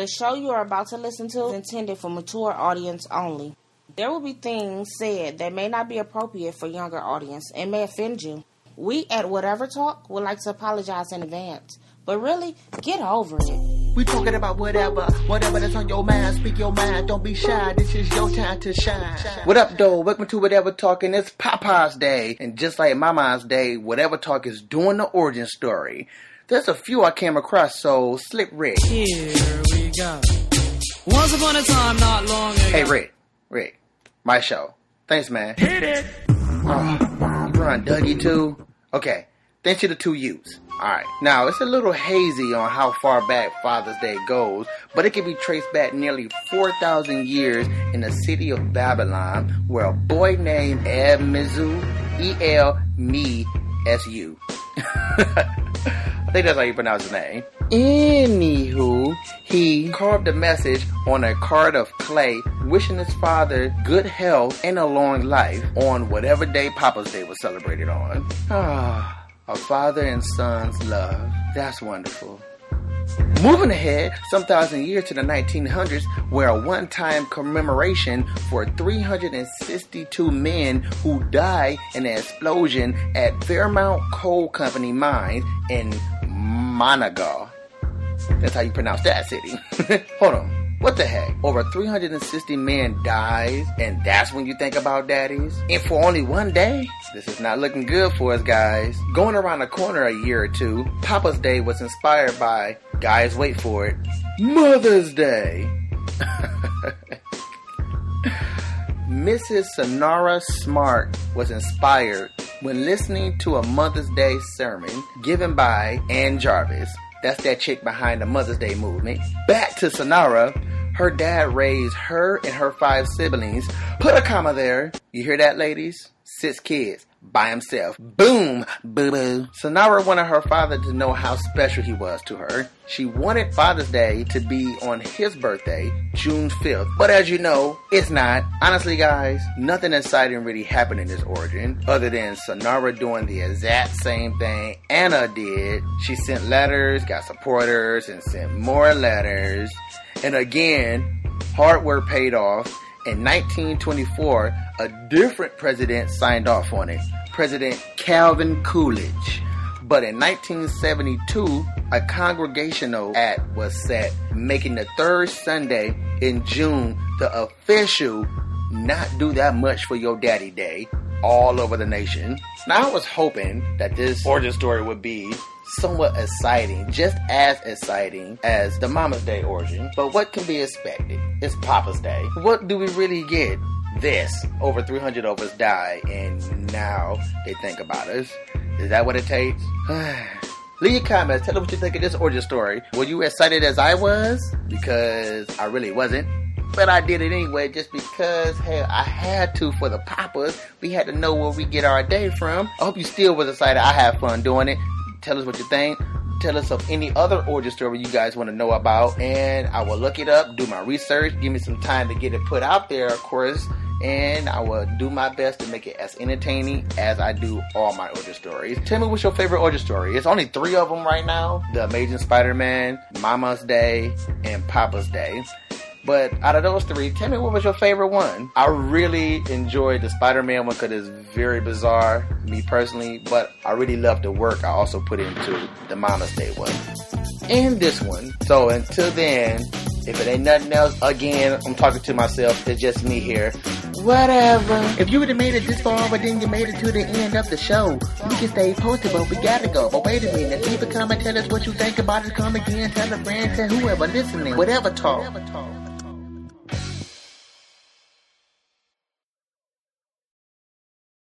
The show you are about to listen to is intended for mature audience only. There will be things said that may not be appropriate for younger audience and may offend you. We at Whatever Talk would like to apologize in advance, but really, get over it. We talking about whatever, whatever that's on your mind. Speak your mind, don't be shy. This is your time to shine. What up, though? Welcome to Whatever Talking. It's Papa's Day, and just like Mama's Day, Whatever Talk is doing the origin story. There's a few I came across, so Slick Rick. Here we go. Once upon a time, not long ago. Hey, Rick, Rick, my show. Thanks, man. Hit it. Oh, run, Dougie too. Okay, thanks to the two U's. Alright, now it's a little hazy on how far back Father's Day goes, but it can be traced back nearly 4,000 years in the city of Babylon, where a boy named Elmesu, E Think that's how you pronounce his name. Anywho, he carved a message on a card of clay, wishing his father good health and a long life on whatever day Papa's Day was celebrated on. Ah, a father and son's love. That's wonderful. Moving ahead some thousand years to the 1900s, where a one time commemoration for 362 men who died in an explosion at Fairmont Coal Company mines in Monaga. That's how you pronounce that city. Hold on. What the heck? Over 360 men dies, and that's when you think about daddies? And for only one day? This is not looking good for us, guys. Going around the corner a year or two, Papa's Day was inspired by, guys, wait for it, Mother's Day. Mrs. Sonora Smart was inspired when listening to a Mother's Day sermon given by Ann Jarvis. That's that chick behind the Mother's Day movement. Back to Sonora, her dad raised her and her five siblings. Put a comma there. You hear that, ladies? Six kids by himself. Boom, boo boo. Sonora wanted her father to know how special he was to her. She wanted Father's Day to be on his birthday, June 5th. But as you know, it's not. Honestly, guys, nothing exciting really happened in this origin other than Sonora doing the exact same thing Anna did. She sent letters, got supporters, and sent more letters. And again, hard work paid off. In 1924, a different president signed off on it, President Calvin Coolidge. But in 1972, a congregational act was set, making the third Sunday in June the official not do that much for your daddy day all over the nation. Now, I was hoping that this origin story would be somewhat exciting, just as exciting as the Mama's Day origin. But what can be expected? It's Papa's Day. What do we really get? This. Over 300 of us die, and now they think about us. Is that what it takes? Leave your comments. Tell us what you think of this origin story. Were you excited as I was? Because I really wasn't. But I did it anyway just because, hey, I had to for the papas. We had to know where we get our day from. I hope you still was excited. I had fun doing it. Tell us what you think. Tell us of any other origin story you guys want to know about, and I will look it up, do my research, give me some time to get it put out there, of course, and I will do my best to make it as entertaining as I do all my origin stories. Tell me what's your favorite origin story. It's only three of them right now: The Amazing Spider-Man, Mama's Day, and Papa's Day. But out of those three, tell me what was your favorite one? I really enjoyed the Spider-Man one because it's very bizarre, me personally. But I really love the work I also put into the Mama's Day one and this one. So until then, if it ain't nothing else, again, I'm talking to myself. It's just me here. Whatever. If you would have made it this far, but then you made it to the end of the show, we can stay posted, but we gotta go. But wait a minute, leave a comment, tell us what you think about it. Come again, tell a friend, tell whoever listening, whatever talk.